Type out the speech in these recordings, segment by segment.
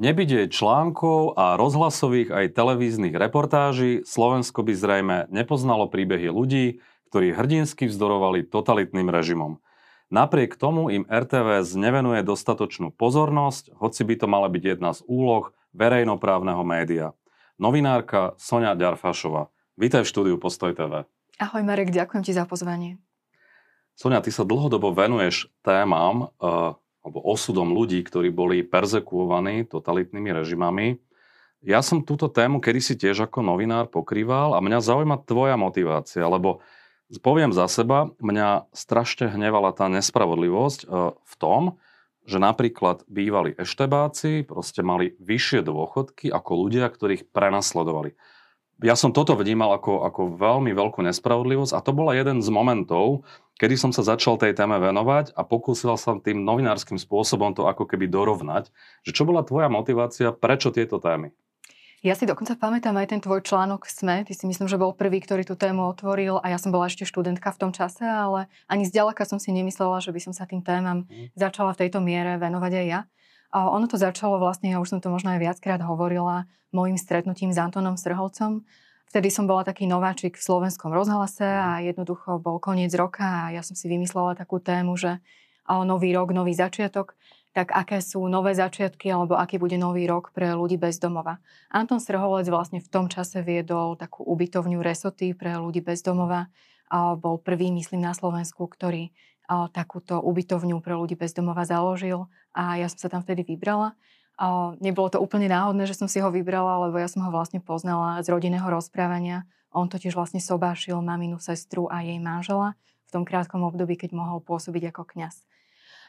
Nebyť článkov a rozhlasových aj televíznych reportáží, Slovensko by zrejme nepoznalo príbehy ľudí, ktorí hrdinsky vzdorovali totalitným režimom. Napriek tomu im RTVS nevenuje dostatočnú pozornosť, hoci by to mala byť jedna z úloh verejnoprávneho média. Novinárka Sonia Ďarfašová. Vítaj v štúdiu Postoj TV. Ahoj Marek, ďakujem ti za pozvanie. Sonia, ty sa dlhodobo venuješ témam, uh, alebo osudom ľudí, ktorí boli perzekuovaní totalitnými režimami. Ja som túto tému kedysi tiež ako novinár pokrýval a mňa zaujíma tvoja motivácia, lebo poviem za seba, mňa strašne hnevala tá nespravodlivosť e, v tom, že napríklad bývali eštebáci, proste mali vyššie dôchodky ako ľudia, ktorých prenasledovali. Ja som toto vnímal ako, ako veľmi veľkú nespravodlivosť a to bola jeden z momentov, kedy som sa začal tej téme venovať a pokúsil som tým novinárskym spôsobom to ako keby dorovnať, že čo bola tvoja motivácia, prečo tieto témy? Ja si dokonca pamätám aj ten tvoj článok SME. Ty si myslím, že bol prvý, ktorý tú tému otvoril a ja som bola ešte študentka v tom čase, ale ani zďaleka som si nemyslela, že by som sa tým témam mm. začala v tejto miere venovať aj ja. A ono to začalo vlastne, ja už som to možno aj viackrát hovorila, môjim stretnutím s Antonom Srholcom, Vtedy som bola taký nováčik v slovenskom rozhlase a jednoducho bol koniec roka a ja som si vymyslela takú tému, že nový rok, nový začiatok, tak aké sú nové začiatky alebo aký bude nový rok pre ľudí bez domova. Anton Srholec vlastne v tom čase viedol takú ubytovňu Resoty pre ľudí bez domova. A bol prvý, myslím, na Slovensku, ktorý takúto ubytovňu pre ľudí bez domova založil a ja som sa tam vtedy vybrala. Nebolo to úplne náhodné, že som si ho vybrala, lebo ja som ho vlastne poznala z rodinného rozprávania. On totiž vlastne sobášil maminu sestru a jej manžela v tom krátkom období, keď mohol pôsobiť ako kňaz.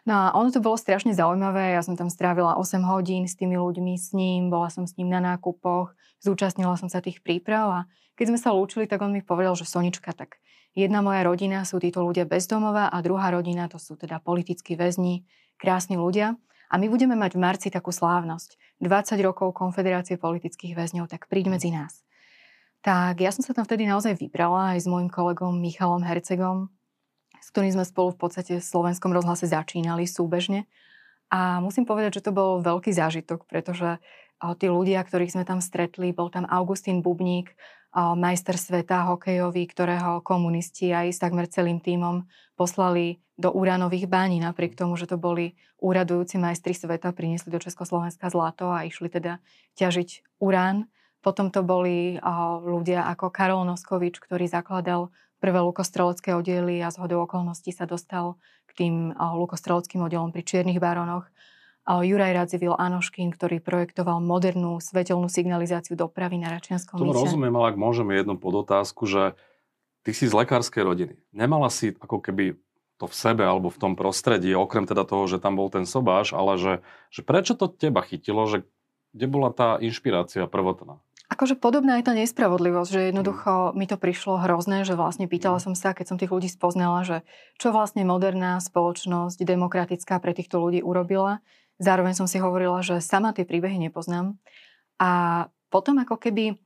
No a ono to bolo strašne zaujímavé, ja som tam strávila 8 hodín s tými ľuďmi, s ním, bola som s ním na nákupoch, zúčastnila som sa tých príprav a keď sme sa lúčili, tak on mi povedal, že Sonička, tak jedna moja rodina sú títo ľudia bezdomová a druhá rodina to sú teda politickí väzni, krásni ľudia. A my budeme mať v marci takú slávnosť. 20 rokov Konfederácie politických väzňov, tak príď medzi nás. Tak ja som sa tam vtedy naozaj vybrala aj s môjim kolegom Michalom Hercegom, s ktorým sme spolu v podstate v slovenskom rozhlase začínali súbežne. A musím povedať, že to bol veľký zážitok, pretože tí ľudia, ktorých sme tam stretli, bol tam Augustín Bubník, majster sveta hokejový, ktorého komunisti aj s takmer celým tímom poslali do uránových bání, napriek tomu, že to boli úradujúci majstri sveta, priniesli do Československa zlato a išli teda ťažiť urán. Potom to boli ľudia ako Karol Noskovič, ktorý zakladal prvé lukostrelecké oddiely a z hodou okolností sa dostal k tým lukostreleckým oddielom pri Čiernych baronoch. Juraj Radzivil Anoškin, ktorý projektoval modernú svetelnú signalizáciu dopravy na Račianskom Tomu rozumiem, ale ak môžeme jednu podotázku, že ty si z lekárskej rodiny. Nemala si ako keby to v sebe alebo v tom prostredí, okrem teda toho, že tam bol ten sobáš, ale že, že prečo to teba chytilo, že kde bola tá inšpirácia prvotná? Akože podobná je tá nespravodlivosť, že jednoducho mi to prišlo hrozné, že vlastne pýtala som sa, keď som tých ľudí spoznala, že čo vlastne moderná spoločnosť, demokratická pre týchto ľudí urobila. Zároveň som si hovorila, že sama tie príbehy nepoznám. A potom ako keby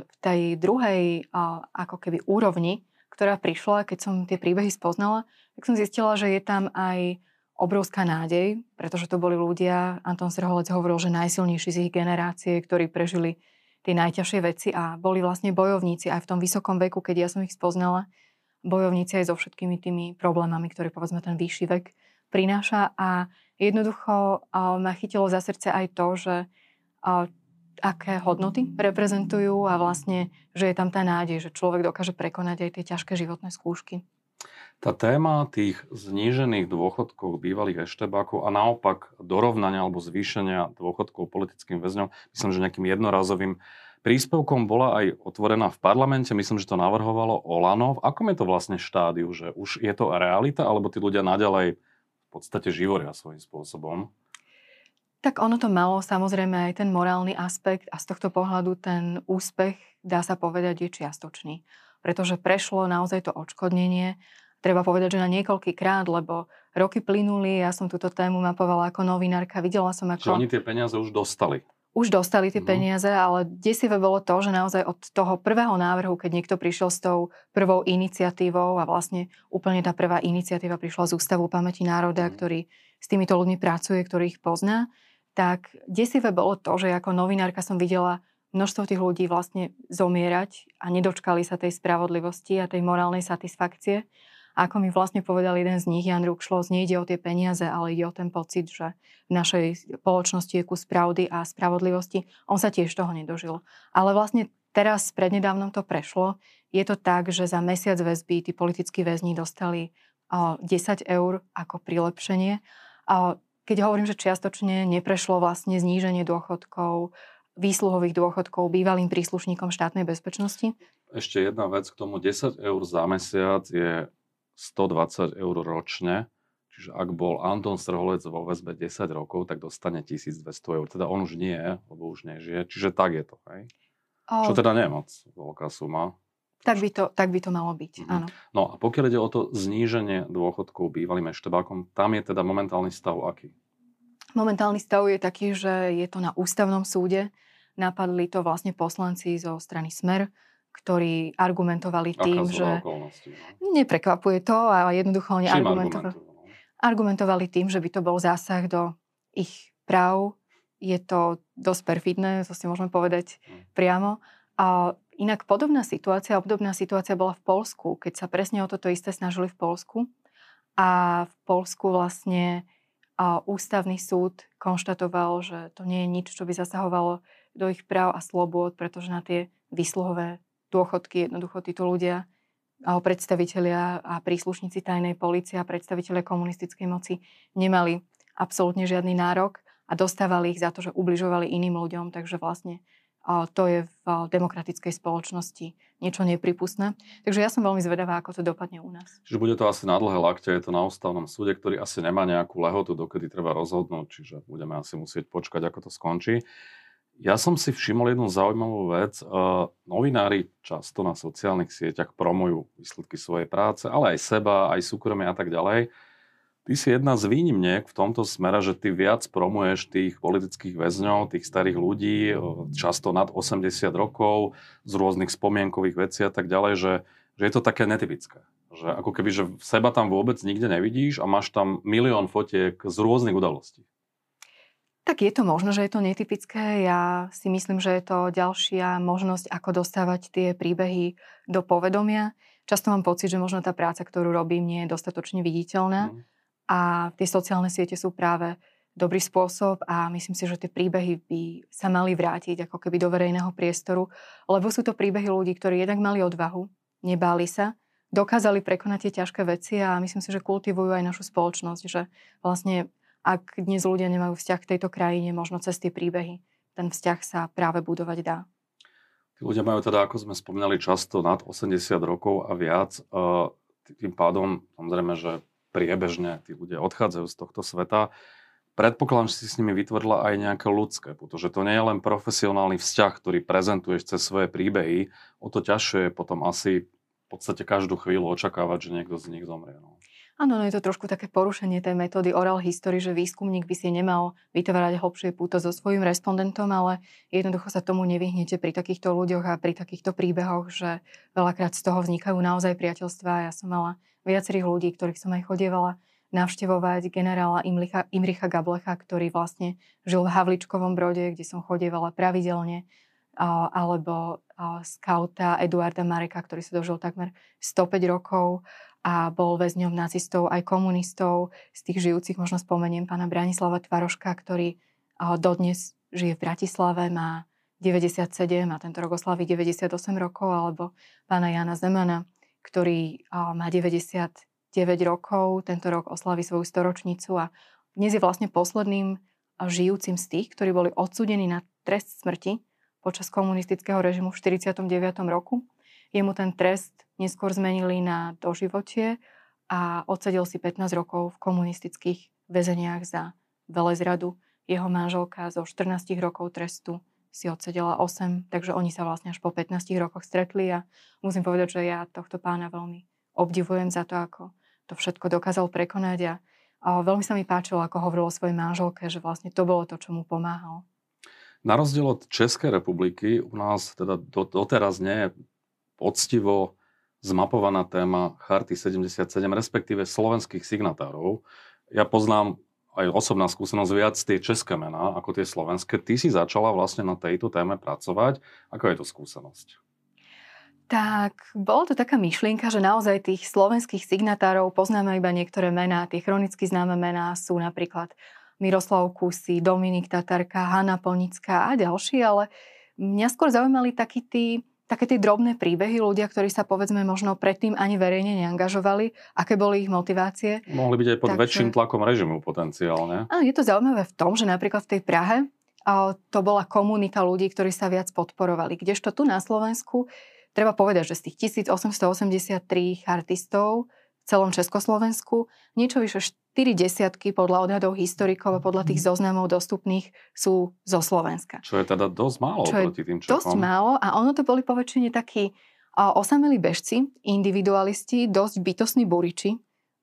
v tej druhej ako keby úrovni, ktorá prišla, keď som tie príbehy spoznala, tak som zistila, že je tam aj obrovská nádej, pretože to boli ľudia, Anton Srholec hovoril, že najsilnejší z ich generácie, ktorí prežili tie najťažšie veci a boli vlastne bojovníci aj v tom vysokom veku, keď ja som ich spoznala, bojovníci aj so všetkými tými problémami, ktoré povedzme ten vyšší vek prináša a jednoducho ma chytilo za srdce aj to, že aké hodnoty reprezentujú a vlastne, že je tam tá nádej, že človek dokáže prekonať aj tie ťažké životné skúšky. Tá téma tých znížených dôchodkov bývalých eštebákov a naopak dorovnania alebo zvýšenia dôchodkov politickým väzňom, myslím, že nejakým jednorazovým príspevkom bola aj otvorená v parlamente, myslím, že to navrhovalo Olano. V akom je to vlastne štádiu, že už je to realita, alebo tí ľudia naďalej podstate živoria svojím spôsobom. Tak ono to malo samozrejme aj ten morálny aspekt a z tohto pohľadu ten úspech, dá sa povedať, je čiastočný. Pretože prešlo naozaj to odškodnenie, treba povedať, že na niekoľký krát, lebo roky plynuli, ja som túto tému mapovala ako novinárka, videla som ako... Čiže oni tie peniaze už dostali už dostali tie mm. peniaze, ale desivé bolo to, že naozaj od toho prvého návrhu, keď niekto prišiel s tou prvou iniciatívou a vlastne úplne tá prvá iniciatíva prišla z Ústavu pamäti národa, mm. ktorý s týmito ľuďmi pracuje, ktorý ich pozná, tak desivé bolo to, že ako novinárka som videla množstvo tých ľudí vlastne zomierať a nedočkali sa tej spravodlivosti a tej morálnej satisfakcie. Ako mi vlastne povedal jeden z nich, Jan Rukšlos, nejde o tie peniaze, ale ide o ten pocit, že v našej spoločnosti je kus pravdy a spravodlivosti. On sa tiež toho nedožil. Ale vlastne teraz prednedávnom to prešlo. Je to tak, že za mesiac väzby tí politickí väzni dostali 10 eur ako prilepšenie. Keď hovorím, že čiastočne neprešlo vlastne zníženie dôchodkov, výsluhových dôchodkov bývalým príslušníkom štátnej bezpečnosti? Ešte jedna vec k tomu. 10 eur za mesiac je 120 eur ročne. Čiže ak bol Anton Strholec vo väzbe 10 rokov, tak dostane 1200 eur. Teda on už nie, lebo už nežije. Čiže tak je to, hej? O... Čo teda nie je moc veľká suma. Tak by to, tak by to malo byť, mm-hmm. áno. No a pokiaľ ide o to zníženie dôchodkov bývalým eštebákom, tam je teda momentálny stav aký? Momentálny stav je taký, že je to na ústavnom súde. Napadli to vlastne poslanci zo strany Smer, ktorí argumentovali tým, že... No? Neprekvapuje to a jednoducho oni argumentovali, argumentovali tým, že by to bol zásah do ich práv. Je to dosť perfidné, to si môžeme povedať hm. priamo. A inak podobná situácia, obdobná situácia bola v Polsku, keď sa presne o toto isté snažili v Polsku. A v Polsku vlastne a ústavný súd konštatoval, že to nie je nič, čo by zasahovalo do ich práv a slobôd, pretože na tie výsluhové dôchodky jednoducho títo ľudia predstavitelia a príslušníci tajnej policie a predstavitelia komunistickej moci nemali absolútne žiadny nárok a dostávali ich za to, že ubližovali iným ľuďom, takže vlastne to je v demokratickej spoločnosti niečo nepripustné. Takže ja som veľmi zvedavá, ako to dopadne u nás. Čiže bude to asi na dlhé lakte, je to na ústavnom súde, ktorý asi nemá nejakú lehotu, dokedy treba rozhodnúť, čiže budeme asi musieť počkať, ako to skončí. Ja som si všimol jednu zaujímavú vec. Uh, novinári často na sociálnych sieťach promujú výsledky svojej práce, ale aj seba, aj súkromie a tak ďalej. Ty si jedna z výnimiek v tomto smere, že ty viac promuješ tých politických väzňov, tých starých ľudí, často nad 80 rokov, z rôznych spomienkových vecí a tak ďalej, že, že je to také netypické. Že ako keby, že seba tam vôbec nikde nevidíš a máš tam milión fotiek z rôznych udalostí. Tak je to možno, že je to netypické. Ja si myslím, že je to ďalšia možnosť, ako dostávať tie príbehy do povedomia. Často mám pocit, že možno tá práca, ktorú robím, nie je dostatočne viditeľná. Mm a tie sociálne siete sú práve dobrý spôsob a myslím si, že tie príbehy by sa mali vrátiť ako keby do verejného priestoru, lebo sú to príbehy ľudí, ktorí jednak mali odvahu, nebáli sa, dokázali prekonať tie ťažké veci a myslím si, že kultivujú aj našu spoločnosť, že vlastne ak dnes ľudia nemajú vzťah k tejto krajine, možno cez tie príbehy, ten vzťah sa práve budovať dá. Tí ľudia majú teda, ako sme spomínali, často nad 80 rokov a viac. Tým pádom, samozrejme, že priebežne tí ľudia odchádzajú z tohto sveta. Predpokladám, že si s nimi vytvorila aj nejaké ľudské, pretože to nie je len profesionálny vzťah, ktorý prezentuješ cez svoje príbehy, o to ťažšie je potom asi v podstate každú chvíľu očakávať, že niekto z nich zomrie. No. Áno, no je to trošku také porušenie tej metódy oral history, že výskumník by si nemal vytvárať hlbšie púto so svojím respondentom, ale jednoducho sa tomu nevyhnete pri takýchto ľuďoch a pri takýchto príbehoch, že veľakrát z toho vznikajú naozaj priateľstvá. Ja som mala viacerých ľudí, ktorých som aj chodievala navštevovať generála Imricha, Imricha Gablecha, ktorý vlastne žil v Havličkovom brode, kde som chodievala pravidelne, alebo skauta Eduarda Mareka, ktorý sa dožil takmer 105 rokov a bol väzňom nacistov aj komunistov. Z tých žijúcich možno spomeniem pána Branislava Tvaroška, ktorý dodnes žije v Bratislave, má 97 a tento rok oslaví 98 rokov, alebo pána Jana Zemana, ktorý má 99 rokov, tento rok oslaví svoju storočnicu a dnes je vlastne posledným žijúcim z tých, ktorí boli odsúdení na trest smrti počas komunistického režimu v 49. roku. Jemu ten trest neskôr zmenili na doživotie a odsedel si 15 rokov v komunistických väzeniach za velezradu. Jeho manželka zo 14 rokov trestu si odsedela 8, takže oni sa vlastne až po 15 rokoch stretli a musím povedať, že ja tohto pána veľmi obdivujem za to, ako to všetko dokázal prekonať a, a veľmi sa mi páčilo, ako hovoril o svojej manželke, že vlastne to bolo to, čo mu pomáhal. Na rozdiel od Českej republiky u nás teda doteraz nie je poctivo zmapovaná téma Charty 77, respektíve slovenských signatárov. Ja poznám aj osobná skúsenosť viac tie české mená ako tie slovenské. Ty si začala vlastne na tejto téme pracovať. Ako je to skúsenosť? Tak, bolo to taká myšlienka, že naozaj tých slovenských signatárov poznáme iba niektoré mená. Tie chronicky známe mená sú napríklad Miroslav Kusy, Dominik Tatarka, Hanna Ponická a ďalší, ale mňa skôr zaujímali takí tí také tie drobné príbehy, ľudia, ktorí sa povedzme možno predtým ani verejne neangažovali, aké boli ich motivácie. Mohli byť aj pod Takže... väčším tlakom režimu potenciálne. Áno, je to zaujímavé v tom, že napríklad v tej Prahe to bola komunita ľudí, ktorí sa viac podporovali. Kdežto tu na Slovensku, treba povedať, že z tých 1883 artistov celom Československu niečo vyše 4 desiatky podľa odhadov historikov a podľa tých mhm. zoznamov dostupných sú zo Slovenska. Čo je teda dosť málo čo proti tým Čechom. Dosť málo a ono to boli poväčšine takí osamelí bežci, individualisti, dosť bytostní buriči,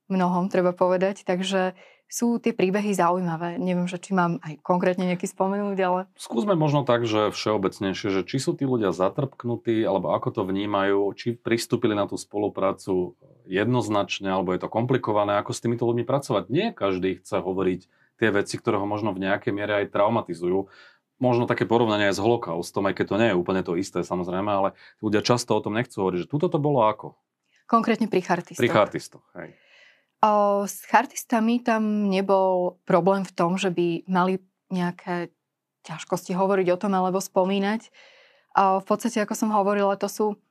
mnohom treba povedať, takže sú tie príbehy zaujímavé. Neviem, že či mám aj konkrétne nejaký spomenúť, ale... Skúsme možno tak, že všeobecnejšie, že či sú tí ľudia zatrpknutí, alebo ako to vnímajú, či pristúpili na tú spoluprácu jednoznačne, alebo je to komplikované, ako s týmito ľuďmi pracovať. Nie každý chce hovoriť tie veci, ktoré ho možno v nejakej miere aj traumatizujú. Možno také porovnanie aj s holokaustom, aj keď to nie je úplne to isté samozrejme, ale ľudia často o tom nechcú hovoriť, že tuto to bolo ako? Konkrétne pri chartistoch. Pri chartistoch, hej. S chartistami tam nebol problém v tom, že by mali nejaké ťažkosti hovoriť o tom alebo spomínať. V podstate, ako som hovorila, to sú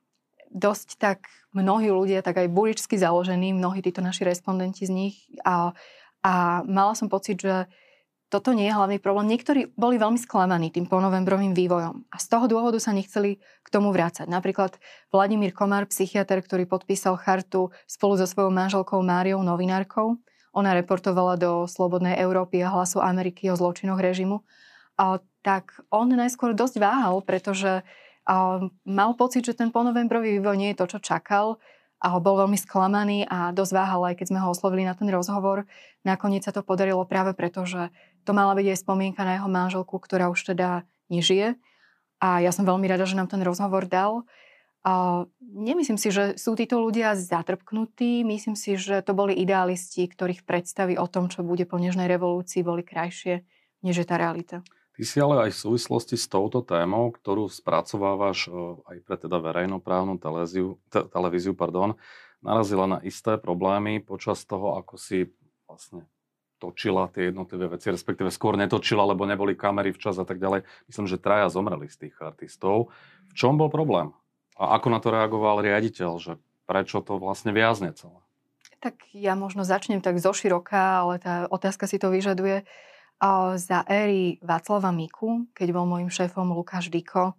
dosť tak mnohí ľudia, tak aj buličsky založení, mnohí títo naši respondenti z nich. A, a mala som pocit, že toto nie je hlavný problém. Niektorí boli veľmi sklamaní tým ponovembrovým vývojom a z toho dôvodu sa nechceli k tomu vrácať. Napríklad Vladimír Komár, psychiatr, ktorý podpísal chartu spolu so svojou manželkou Máriou, novinárkou. Ona reportovala do Slobodnej Európy a hlasu Ameriky o zločinoch režimu. A, tak on najskôr dosť váhal, pretože a, mal pocit, že ten ponovembrový vývoj nie je to, čo čakal a bol veľmi sklamaný a dosť váhal, aj keď sme ho oslovili na ten rozhovor. Nakoniec sa to podarilo práve preto, že to mala byť aj spomienka na jeho manželku, ktorá už teda nežije. A ja som veľmi rada, že nám ten rozhovor dal. A nemyslím si, že sú títo ľudia zatrpknutí. Myslím si, že to boli idealisti, ktorých predstavy o tom, čo bude po nežnej revolúcii, boli krajšie, než je tá realita. Ty si ale aj v súvislosti s touto témou, ktorú spracovávaš e, aj pre teda verejnoprávnu televíziu, te, televíziu pardon, narazila na isté problémy počas toho, ako si vlastne točila tie jednotlivé veci, respektíve skôr netočila, lebo neboli kamery včas a tak ďalej. Myslím, že traja zomreli z tých artistov. V čom bol problém? A ako na to reagoval riaditeľ, že prečo to vlastne viazne celé? Tak ja možno začnem tak zoširoka, ale tá otázka si to vyžaduje. Za éry Václava Miku, keď bol môjim šéfom Lukáš Diko,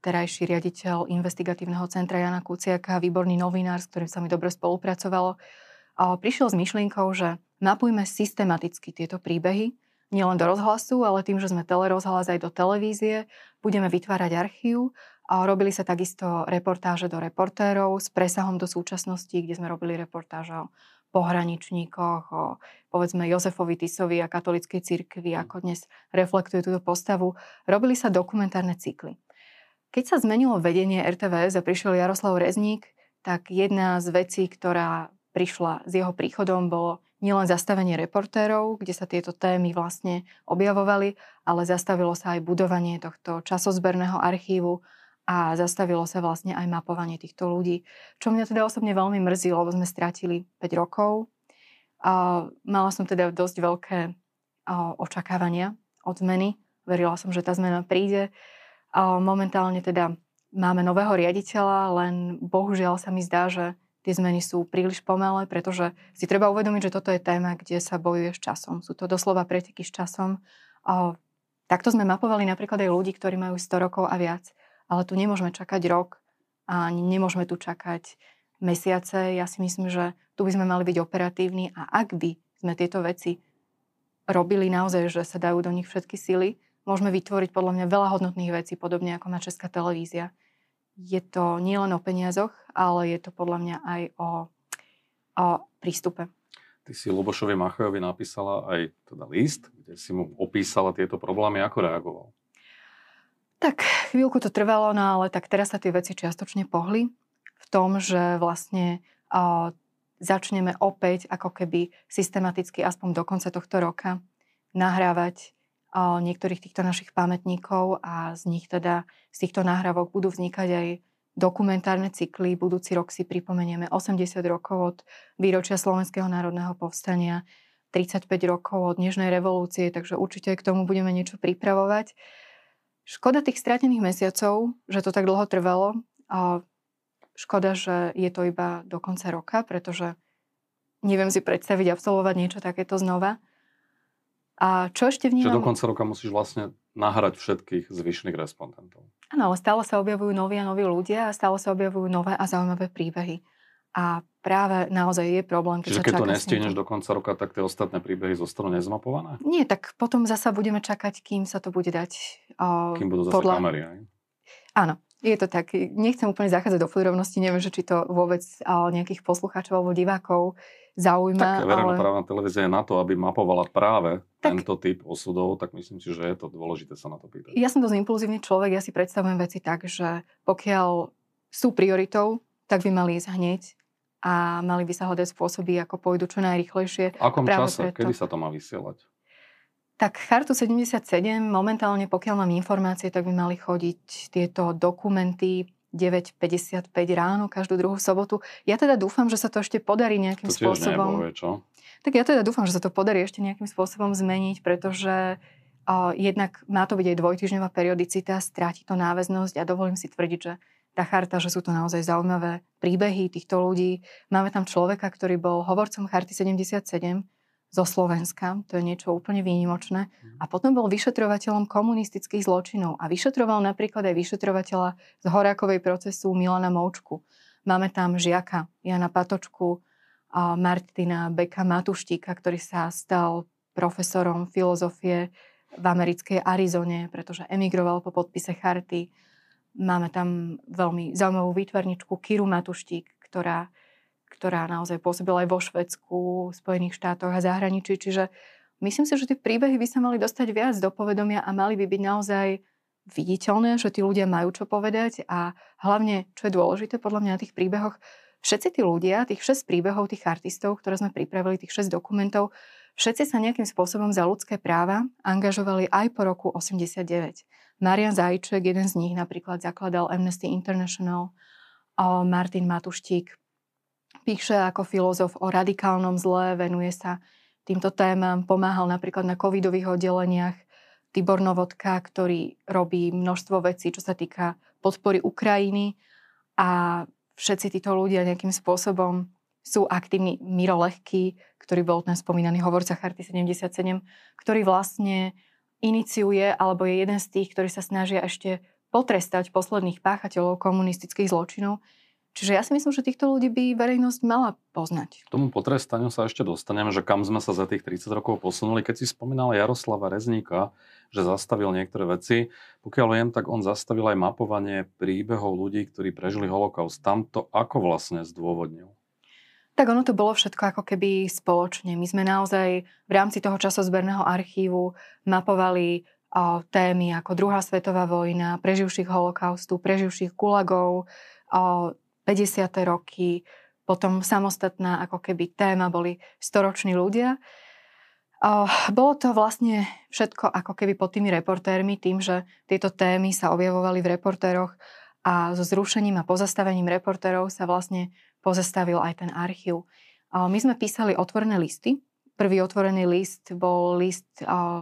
terajší riaditeľ investigatívneho centra Jana Kuciaka, výborný novinár, s ktorým sa mi dobre spolupracovalo, prišiel s myšlienkou, že mapujme systematicky tieto príbehy, nielen do rozhlasu, ale tým, že sme telerozhlas aj do televízie, budeme vytvárať archív. A robili sa takisto reportáže do reportérov s presahom do súčasnosti, kde sme robili reportáže o pohraničníkoch, o povedzme Jozefovi Tisovi a katolickej cirkvi, ako dnes reflektuje túto postavu. Robili sa dokumentárne cykly. Keď sa zmenilo vedenie RTVS a prišiel Jaroslav Rezník, tak jedna z vecí, ktorá prišla s jeho príchodom, bolo nielen zastavenie reportérov, kde sa tieto témy vlastne objavovali, ale zastavilo sa aj budovanie tohto časozberného archívu, a zastavilo sa vlastne aj mapovanie týchto ľudí. Čo mňa teda osobne veľmi mrzí, lebo sme stratili 5 rokov. A mala som teda dosť veľké očakávania od zmeny. Verila som, že tá zmena príde. A momentálne teda máme nového riaditeľa, len bohužiaľ sa mi zdá, že tie zmeny sú príliš pomalé, pretože si treba uvedomiť, že toto je téma, kde sa bojuje s časom. Sú to doslova preteky s časom. A takto sme mapovali napríklad aj ľudí, ktorí majú 100 rokov a viac ale tu nemôžeme čakať rok a nemôžeme tu čakať mesiace. Ja si myslím, že tu by sme mali byť operatívni a ak by sme tieto veci robili naozaj, že sa dajú do nich všetky sily, môžeme vytvoriť podľa mňa veľa hodnotných vecí, podobne ako má Česká televízia. Je to nielen o peniazoch, ale je to podľa mňa aj o, o prístupe. Ty si Lubošovi Machojovi napísala aj teda list, kde si mu opísala tieto problémy, ako reagoval. Tak chvíľku to trvalo, no ale tak teraz sa tie veci čiastočne pohli v tom, že vlastne uh, začneme opäť ako keby systematicky aspoň do konca tohto roka nahrávať o, niektorých týchto našich pamätníkov a z nich teda, z týchto nahrávok budú vznikať aj dokumentárne cykly. Budúci rok si pripomenieme 80 rokov od výročia Slovenského národného povstania, 35 rokov od Dnešnej revolúcie, takže určite k tomu budeme niečo pripravovať. Škoda tých stratených mesiacov, že to tak dlho trvalo. A škoda, že je to iba do konca roka, pretože neviem si predstaviť absolvovať niečo takéto znova. A čo ešte vnímam... Čiže do konca roka musíš vlastne nahrať všetkých zvyšných respondentov. Áno, ale stále sa objavujú noví a noví ľudia a stále sa objavujú nové a zaujímavé príbehy. A práve naozaj je problém, keď Čiže keď to nestihneš do konca roka, tak tie ostatné príbehy zostanú nezmapované? Nie, tak potom zasa budeme čakať, kým sa to bude dať. Uh, kým budú zase podľa... kamery, aj? Áno, je to tak. Nechcem úplne zachádzať do podrobností, neviem, že či to vôbec uh, nejakých poslucháčov alebo divákov zaujíma. Tak verejnoprávna ale... televízia je na to, aby mapovala práve tak, tento typ osudov, tak myslím si, že je to dôležité sa na to pýtať. Ja som dosť impulzívny človek, ja si predstavujem veci tak, že pokiaľ sú prioritou, tak by mali ísť hneď a mali by sa hľadať spôsoby, ako pôjdu čo najrychlejšie. V akom čase? Preto... Kedy sa to má vysielať? Tak Chartu 77, momentálne pokiaľ mám informácie, tak by mali chodiť tieto dokumenty 9.55 ráno každú druhú sobotu. Ja teda dúfam, že sa to ešte podarí nejakým to spôsobom. Nebolo, čo? Tak ja teda dúfam, že sa to podarí ešte nejakým spôsobom zmeniť, pretože uh, jednak má to byť aj dvojtyžňová periodicita, stráti to náväznosť a dovolím si tvrdiť, že tá charta, že sú to naozaj zaujímavé príbehy týchto ľudí. Máme tam človeka, ktorý bol hovorcom charty 77, zo Slovenska, to je niečo úplne výnimočné. A potom bol vyšetrovateľom komunistických zločinov a vyšetroval napríklad aj vyšetrovateľa z Horákovej procesu Milana Moučku. Máme tam žiaka Jana Patočku, a Martina Beka Matuštíka, ktorý sa stal profesorom filozofie v americkej Arizone, pretože emigroval po podpise charty. Máme tam veľmi zaujímavú výtvarničku Kiru Matuštík, ktorá ktorá naozaj pôsobila aj vo Švedsku, Spojených štátoch a zahraničí. Čiže myslím si, že tie príbehy by sa mali dostať viac do povedomia a mali by byť naozaj viditeľné, že tí ľudia majú čo povedať a hlavne, čo je dôležité podľa mňa na tých príbehoch, všetci tí ľudia, tých 6 príbehov, tých artistov, ktoré sme pripravili, tých 6 dokumentov, všetci sa nejakým spôsobom za ľudské práva angažovali aj po roku 89. Marian Zajček, jeden z nich napríklad zakladal Amnesty International, Martin Matuštík Píše ako filozof o radikálnom zle, venuje sa týmto témam, pomáhal napríklad na covidových oddeleniach. Tibor Novodka, ktorý robí množstvo vecí, čo sa týka podpory Ukrajiny a všetci títo ľudia nejakým spôsobom sú aktívni. Miro Lehký, ktorý bol ten spomínaný hovorca Charty 77, ktorý vlastne iniciuje, alebo je jeden z tých, ktorí sa snažia ešte potrestať posledných páchateľov komunistických zločinov. Čiže ja si myslím, že týchto ľudí by verejnosť mala poznať. K tomu potrestaniu sa ešte dostaneme, že kam sme sa za tých 30 rokov posunuli. Keď si spomínala Jaroslava Rezníka, že zastavil niektoré veci, pokiaľ viem, tak on zastavil aj mapovanie príbehov ľudí, ktorí prežili holokaust. Tam to ako vlastne zdôvodnil? Tak ono to bolo všetko ako keby spoločne. My sme naozaj v rámci toho časozberného archívu mapovali o, témy ako druhá svetová vojna, preživších holokaustu, preživších kulagov, o, 50. roky, potom samostatná ako keby téma boli storoční ľudia. Bolo to vlastne všetko ako keby pod tými reportérmi, tým, že tieto témy sa objavovali v reportéroch a so zrušením a pozastavením reportérov sa vlastne pozastavil aj ten archív. My sme písali otvorené listy. Prvý otvorený list bol list,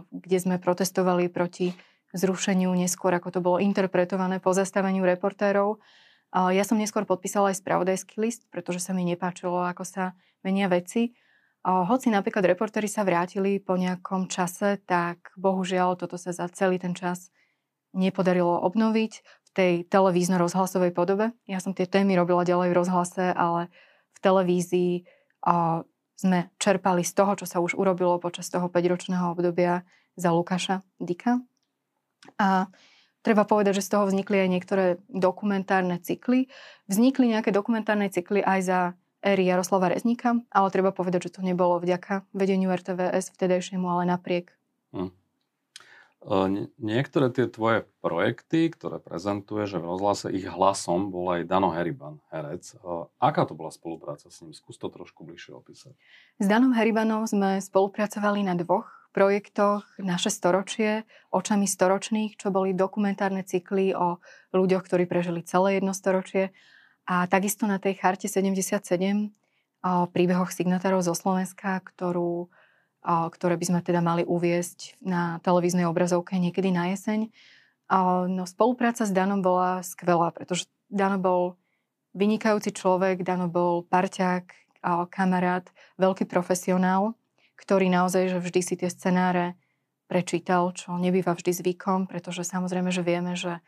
kde sme protestovali proti zrušeniu, neskôr ako to bolo interpretované pozastaveniu reportérov. Ja som neskôr podpísala aj spravodajský list, pretože sa mi nepáčilo, ako sa menia veci. Hoci napríklad reportéri sa vrátili po nejakom čase, tak bohužiaľ toto sa za celý ten čas nepodarilo obnoviť tej televízno-rozhlasovej podobe. Ja som tie témy robila ďalej v rozhlase, ale v televízii sme čerpali z toho, čo sa už urobilo počas toho 5-ročného obdobia za Lukáša Dika. A Treba povedať, že z toho vznikli aj niektoré dokumentárne cykly. Vznikli nejaké dokumentárne cykly aj za éry Jaroslava Rezníka, ale treba povedať, že to nebolo vďaka vedeniu RTVS vtedajšiemu, ale napriek. Hm. Niektoré tie tvoje projekty, ktoré prezentuješ v rozhlase, ich hlasom bol aj Dano Heriban, herec. Aká to bola spolupráca s ním? Skús to trošku bližšie opísať. S Danom Heribanom sme spolupracovali na dvoch projektoch Naše storočie, Očami storočných, čo boli dokumentárne cykly o ľuďoch, ktorí prežili celé jedno storočie. A takisto na tej charte 77 o príbehoch signatárov zo Slovenska, ktorú ktoré by sme teda mali uviesť na televíznej obrazovke niekedy na jeseň. No, spolupráca s Danom bola skvelá, pretože Dano bol vynikajúci človek, Dano bol parťák, kamarát, veľký profesionál, ktorý naozaj, že vždy si tie scenáre prečítal, čo nebýva vždy zvykom, pretože samozrejme, že vieme, že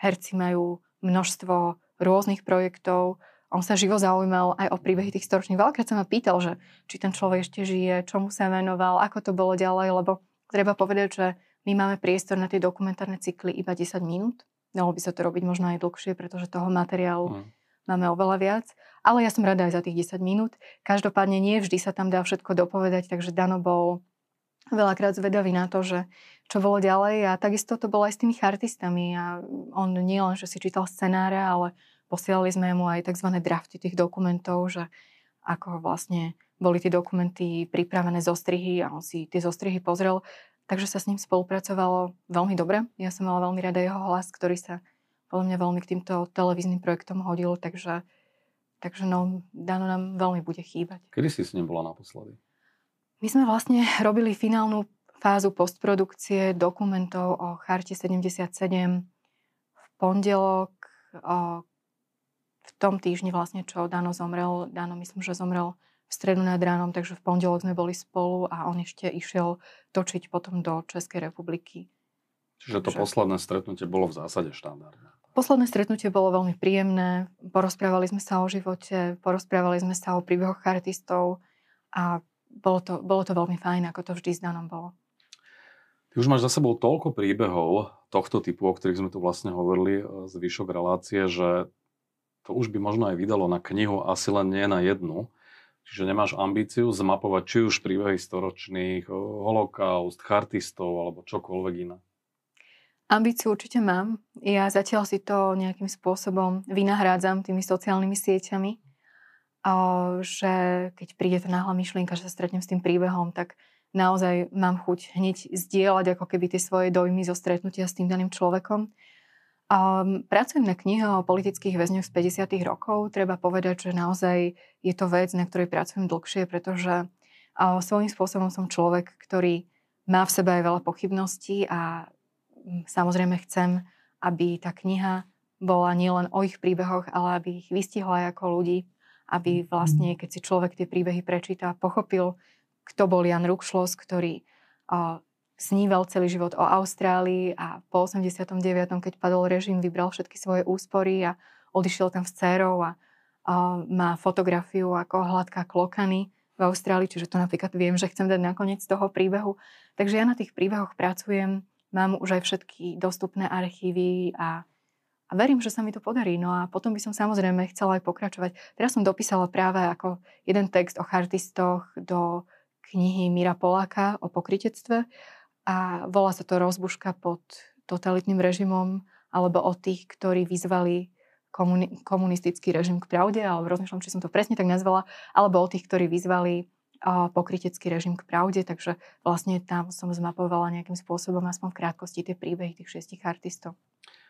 herci majú množstvo rôznych projektov, on sa živo zaujímal aj o príbehy tých storočných. Veľakrát sa ma pýtal, že či ten človek ešte žije, čomu sa venoval, ako to bolo ďalej, lebo treba povedať, že my máme priestor na tie dokumentárne cykly iba 10 minút. Dalo by sa to robiť možno aj dlhšie, pretože toho materiálu mm. máme oveľa viac. Ale ja som rada aj za tých 10 minút. Každopádne nie vždy sa tam dá všetko dopovedať, takže Dano bol veľakrát zvedavý na to, že čo bolo ďalej a takisto to bolo aj s tými chartistami a on nie len, že si čítal scenáre, ale Posielali sme mu aj tzv. drafty tých dokumentov, že ako vlastne boli tie dokumenty pripravené zo strihy a on si tie zostrihy pozrel. Takže sa s ním spolupracovalo veľmi dobre. Ja som mala veľmi rada jeho hlas, ktorý sa podľa mňa veľmi k týmto televíznym projektom hodil, takže, takže no, Dano nám veľmi bude chýbať. Kedy si s ním bola naposledy? My sme vlastne robili finálnu fázu postprodukcie dokumentov o Charte 77 v pondelok, v tom týždni vlastne, čo Dano zomrel, Dano myslím, že zomrel v stredu nad ránom, takže v pondelok sme boli spolu a on ešte išiel točiť potom do Českej republiky. Čiže to takže... posledné stretnutie bolo v zásade štandardné. Posledné stretnutie bolo veľmi príjemné, porozprávali sme sa o živote, porozprávali sme sa o príbehoch chartistov a bolo to, bolo to veľmi fajn, ako to vždy s Danom bolo. Ty už máš za sebou toľko príbehov tohto typu, o ktorých sme tu vlastne hovorili, e, zvyšok relácie, že to už by možno aj vydalo na knihu, asi len nie na jednu. Čiže nemáš ambíciu zmapovať či už príbehy storočných, holokaust, chartistov alebo čokoľvek iné? Ambíciu určite mám. Ja zatiaľ si to nejakým spôsobom vynahrádzam tými sociálnymi sieťami, že keď príde tá náhla myšlienka, že sa stretnem s tým príbehom, tak naozaj mám chuť hneď zdieľať ako keby tie svoje dojmy zo stretnutia s tým daným človekom. Um, pracujem na knihe o politických väzňoch z 50. rokov. Treba povedať, že naozaj je to vec, na ktorej pracujem dlhšie, pretože uh, svojím spôsobom som človek, ktorý má v sebe aj veľa pochybností a um, samozrejme chcem, aby tá kniha bola nielen o ich príbehoch, ale aby ich vystihla aj ako ľudí, aby vlastne, keď si človek tie príbehy prečíta, pochopil, kto bol Jan Rukšlos, ktorý uh, sníval celý život o Austrálii a po 89. keď padol režim, vybral všetky svoje úspory a odišiel tam s dcerou a, a má fotografiu ako hladká klokany v Austrálii, čiže to napríklad viem, že chcem dať nakoniec toho príbehu. Takže ja na tých príbehoch pracujem, mám už aj všetky dostupné archívy a, a verím, že sa mi to podarí. No a potom by som samozrejme chcela aj pokračovať. Teraz som dopísala práve ako jeden text o chartistoch do knihy Mira Poláka o pokritectve a volá sa to rozbuška pod totalitným režimom alebo o tých, ktorí vyzvali komuni- komunistický režim k pravde, alebo rozmýšľam, či som to presne tak nazvala, alebo o tých, ktorí vyzvali uh, pokrytecký režim k pravde, takže vlastne tam som zmapovala nejakým spôsobom, aspoň v krátkosti, tie príbehy tých šiestich artistov.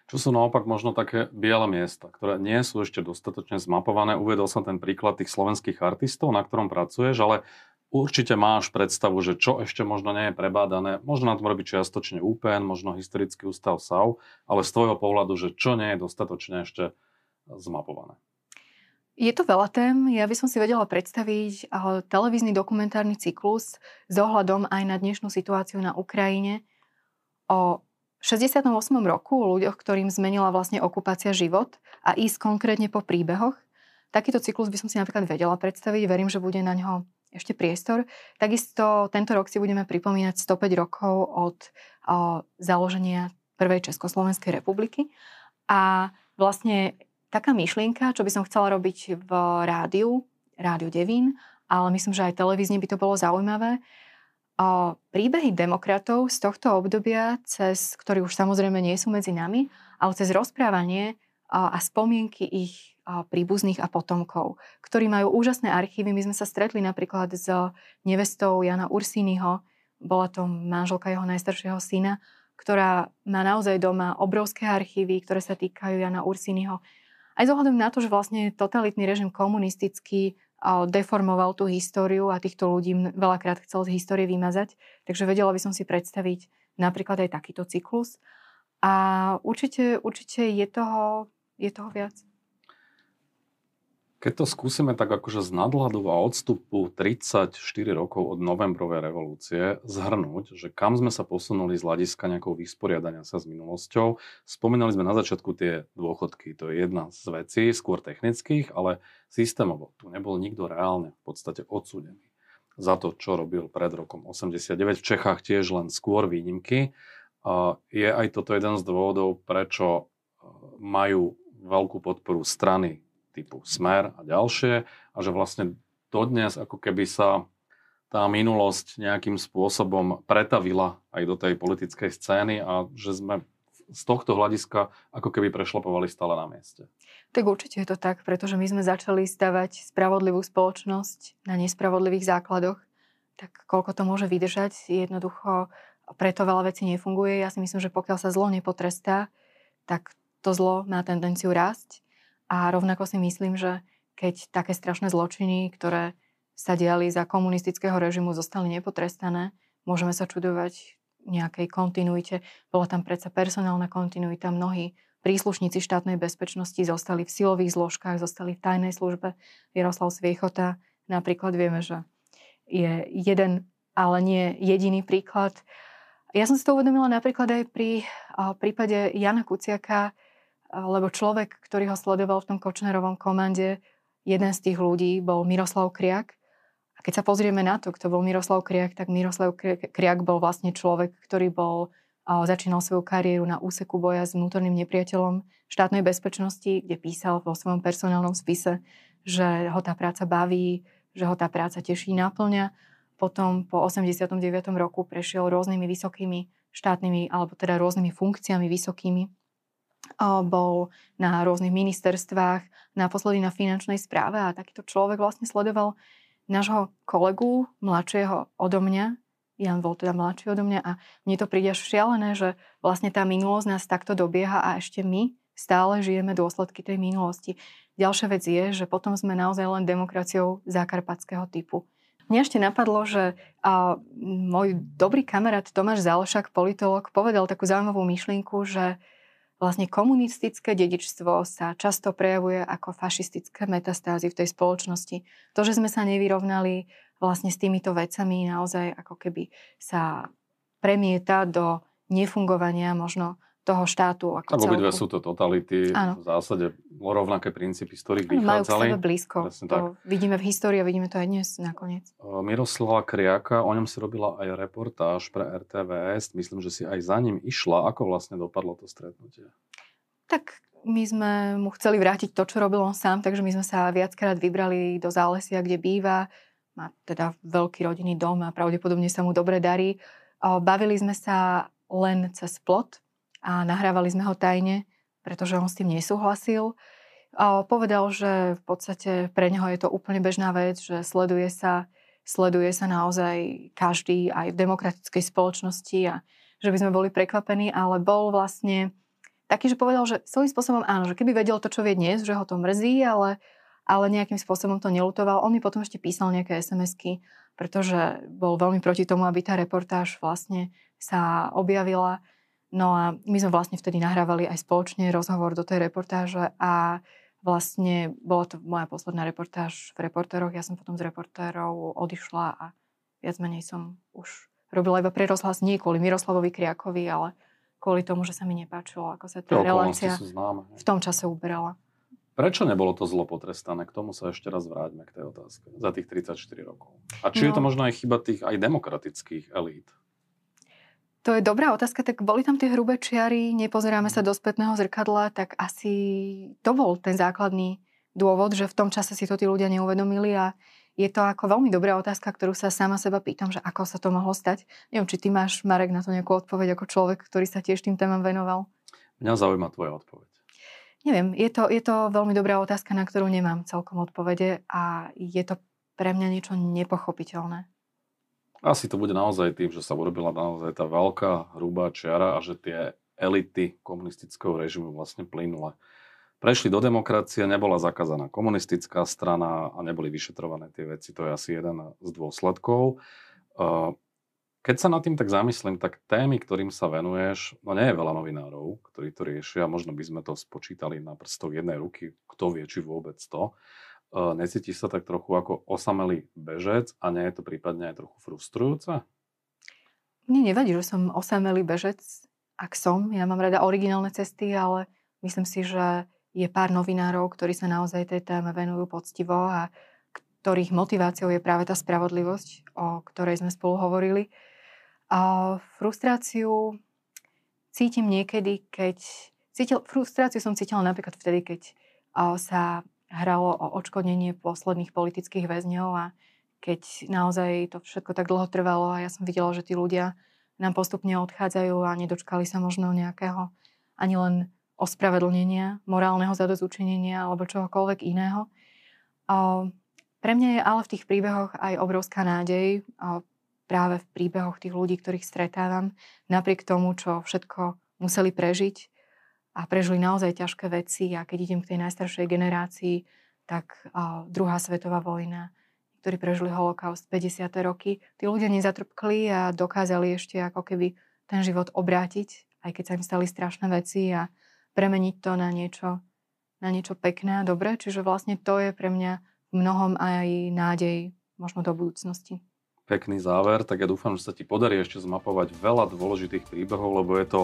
Čo sú naopak možno také biele miesta, ktoré nie sú ešte dostatočne zmapované. Uvedol som ten príklad tých slovenských artistov, na ktorom pracuješ, ale Určite máš predstavu, že čo ešte možno nie je prebádané. Možno na tom robiť čiastočne UPN, možno historický ústav SAU, ale z tvojho pohľadu, že čo nie je dostatočne ešte zmapované. Je to veľa tém. Ja by som si vedela predstaviť televízny dokumentárny cyklus s ohľadom aj na dnešnú situáciu na Ukrajine o 68. roku, ľuďoch, ktorým zmenila vlastne okupácia život a ísť konkrétne po príbehoch. Takýto cyklus by som si napríklad vedela predstaviť. Verím, že bude na ňo ešte priestor. Takisto tento rok si budeme pripomínať 105 rokov od o, založenia Prvej Československej republiky. A vlastne taká myšlienka, čo by som chcela robiť v rádiu, rádiu Devín, ale myslím, že aj televízne by to bolo zaujímavé, O príbehy demokratov z tohto obdobia, cez, ktorí už samozrejme nie sú medzi nami, ale cez rozprávanie a spomienky ich príbuzných a potomkov, ktorí majú úžasné archívy. My sme sa stretli napríklad s nevestou Jana Ursínyho, bola to manželka jeho najstaršieho syna, ktorá má naozaj doma obrovské archívy, ktoré sa týkajú Jana Ursínyho. Aj zohľadom na to, že vlastne totalitný režim komunistický deformoval tú históriu a týchto ľudí veľakrát chcel z histórie vymazať. Takže vedela by som si predstaviť napríklad aj takýto cyklus. A určite, určite je, toho, je toho viac. Keď to skúsime tak akože z nadhľadu a odstupu 34 rokov od novembrovej revolúcie zhrnúť, že kam sme sa posunuli z hľadiska nejakého vysporiadania sa s minulosťou, spomínali sme na začiatku tie dôchodky, to je jedna z vecí, skôr technických, ale systémovo. Tu nebol nikto reálne v podstate odsúdený za to, čo robil pred rokom 89. V Čechách tiež len skôr výnimky. Je aj toto jeden z dôvodov, prečo majú veľkú podporu strany typu Smer a ďalšie a že vlastne dodnes ako keby sa tá minulosť nejakým spôsobom pretavila aj do tej politickej scény a že sme z tohto hľadiska ako keby prešlapovali stále na mieste. Tak určite je to tak, pretože my sme začali stavať spravodlivú spoločnosť na nespravodlivých základoch. Tak koľko to môže vydržať, jednoducho preto veľa vecí nefunguje. Ja si myslím, že pokiaľ sa zlo nepotrestá, tak to zlo má tendenciu rásť a rovnako si myslím, že keď také strašné zločiny, ktoré sa diali za komunistického režimu, zostali nepotrestané, môžeme sa čudovať nejakej kontinuite. Bola tam predsa personálna kontinuita. Mnohí príslušníci štátnej bezpečnosti zostali v silových zložkách, zostali v tajnej službe. Jaroslav Sviechota napríklad vieme, že je jeden, ale nie jediný príklad. Ja som si to uvedomila napríklad aj pri prípade Jana Kuciaka, lebo človek, ktorý ho sledoval v tom Kočnerovom komande, jeden z tých ľudí bol Miroslav Kriak. A keď sa pozrieme na to, kto bol Miroslav Kriak, tak Miroslav Kriak bol vlastne človek, ktorý bol začínal svoju kariéru na úseku boja s vnútorným nepriateľom štátnej bezpečnosti, kde písal vo svojom personálnom spise, že ho tá práca baví, že ho tá práca teší, naplňa. Potom po 89. roku prešiel rôznymi vysokými štátnymi, alebo teda rôznymi funkciami vysokými bol na rôznych ministerstvách, naposledy na finančnej správe a takýto človek vlastne sledoval nášho kolegu, mladšieho odo mňa, Jan bol teda mladší odo mňa a mne to príde až šialené, že vlastne tá minulosť nás takto dobieha a ešte my stále žijeme dôsledky tej minulosti. Ďalšia vec je, že potom sme naozaj len demokraciou zakarpatského typu. Mne ešte napadlo, že a, môj dobrý kamarát Tomáš Zálešak, politolog, povedal takú zaujímavú myšlienku, že vlastne komunistické dedičstvo sa často prejavuje ako fašistické metastázy v tej spoločnosti. To, že sme sa nevyrovnali vlastne s týmito vecami, naozaj ako keby sa premieta do nefungovania možno toho štátu ako celku. obidve sú to totality, Áno. v zásade rovnaké princípy, z ktorých vychádzali. Majú k blízko. To tak. vidíme v histórii a vidíme to aj dnes nakoniec. Miroslava Kriaka, o ňom si robila aj reportáž pre RTVS. Myslím, že si aj za ním išla. Ako vlastne dopadlo to stretnutie? Tak my sme mu chceli vrátiť to, čo robil on sám, takže my sme sa viackrát vybrali do zálesia, kde býva. Má teda veľký rodinný dom a pravdepodobne sa mu dobre darí. Bavili sme sa len cez plot, a nahrávali sme ho tajne, pretože on s tým nesúhlasil. A povedal, že v podstate pre neho je to úplne bežná vec, že sleduje sa, sleduje sa naozaj každý aj v demokratickej spoločnosti a že by sme boli prekvapení, ale bol vlastne taký, že povedal, že svojím spôsobom áno, že keby vedel to, čo vie dnes, že ho to mrzí, ale, ale nejakým spôsobom to nelutoval. On mi potom ešte písal nejaké SMS-ky, pretože bol veľmi proti tomu, aby tá reportáž vlastne sa objavila. No a my sme vlastne vtedy nahrávali aj spoločne rozhovor do tej reportáže a vlastne bola to moja posledná reportáž v reportéroch. Ja som potom z reportérov odišla a viac menej som už robila iba pre rozhlas nie kvôli Miroslavovi Kriakovi, ale kvôli tomu, že sa mi nepáčilo, ako sa tá relácia v tom čase uberala. Prečo nebolo to zlo potrestané? K tomu sa ešte raz vráťme k tej otázke. Za tých 34 rokov. A či no, je to možno aj chyba tých aj demokratických elít? To je dobrá otázka, tak boli tam tie hrubé čiary, nepozeráme sa do spätného zrkadla, tak asi to bol ten základný dôvod, že v tom čase si to tí ľudia neuvedomili a je to ako veľmi dobrá otázka, ktorú sa sama seba pýtam, že ako sa to mohlo stať. Neviem, či ty máš, Marek, na to nejakú odpoveď ako človek, ktorý sa tiež tým témam venoval. Mňa zaujíma tvoja odpoveď. Neviem, je to, je to veľmi dobrá otázka, na ktorú nemám celkom odpovede a je to pre mňa niečo nepochopiteľné. Asi to bude naozaj tým, že sa urobila naozaj tá veľká, hrubá čiara a že tie elity komunistického režimu vlastne plynule prešli do demokracie, nebola zakázaná komunistická strana a neboli vyšetrované tie veci. To je asi jeden z dôsledkov. Keď sa nad tým tak zamyslím, tak témy, ktorým sa venuješ, no nie je veľa novinárov, ktorí to riešia. Možno by sme to spočítali na prstov jednej ruky, kto vie, či vôbec to. Necítiš sa tak trochu ako osamelý bežec a nie je to prípadne aj trochu frustrujúce? Mne nevadí, že som osamelý bežec, ak som. Ja mám rada originálne cesty, ale myslím si, že je pár novinárov, ktorí sa naozaj tej téme venujú poctivo a ktorých motiváciou je práve tá spravodlivosť, o ktorej sme spolu hovorili. A frustráciu cítim niekedy, keď... Cítil, frustráciu som cítila napríklad vtedy, keď sa hralo o odškodnenie posledných politických väzňov a keď naozaj to všetko tak dlho trvalo a ja som videla, že tí ľudia nám postupne odchádzajú a nedočkali sa možno nejakého ani len ospravedlnenia, morálneho zadozučinenia alebo čohokoľvek iného. Pre mňa je ale v tých príbehoch aj obrovská nádej práve v príbehoch tých ľudí, ktorých stretávam, napriek tomu, čo všetko museli prežiť, a prežili naozaj ťažké veci a keď idem k tej najstaršej generácii, tak uh, druhá svetová vojna, ktorí prežili holokaust 50. roky, tí ľudia nezatrpkli a dokázali ešte ako keby ten život obrátiť, aj keď sa im stali strašné veci a premeniť to na niečo, na niečo pekné a dobré. Čiže vlastne to je pre mňa v mnohom aj nádej možno do budúcnosti. Pekný záver, tak ja dúfam, že sa ti podarí ešte zmapovať veľa dôležitých príbehov, lebo je to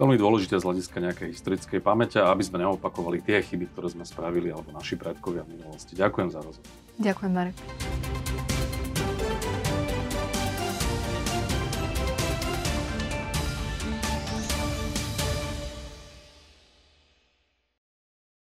veľmi dôležité z hľadiska nejakej historickej pamäte, aby sme neopakovali tie chyby, ktoré sme spravili alebo naši predkovia v minulosti. Ďakujem za rozhovor. Ďakujem, Marek.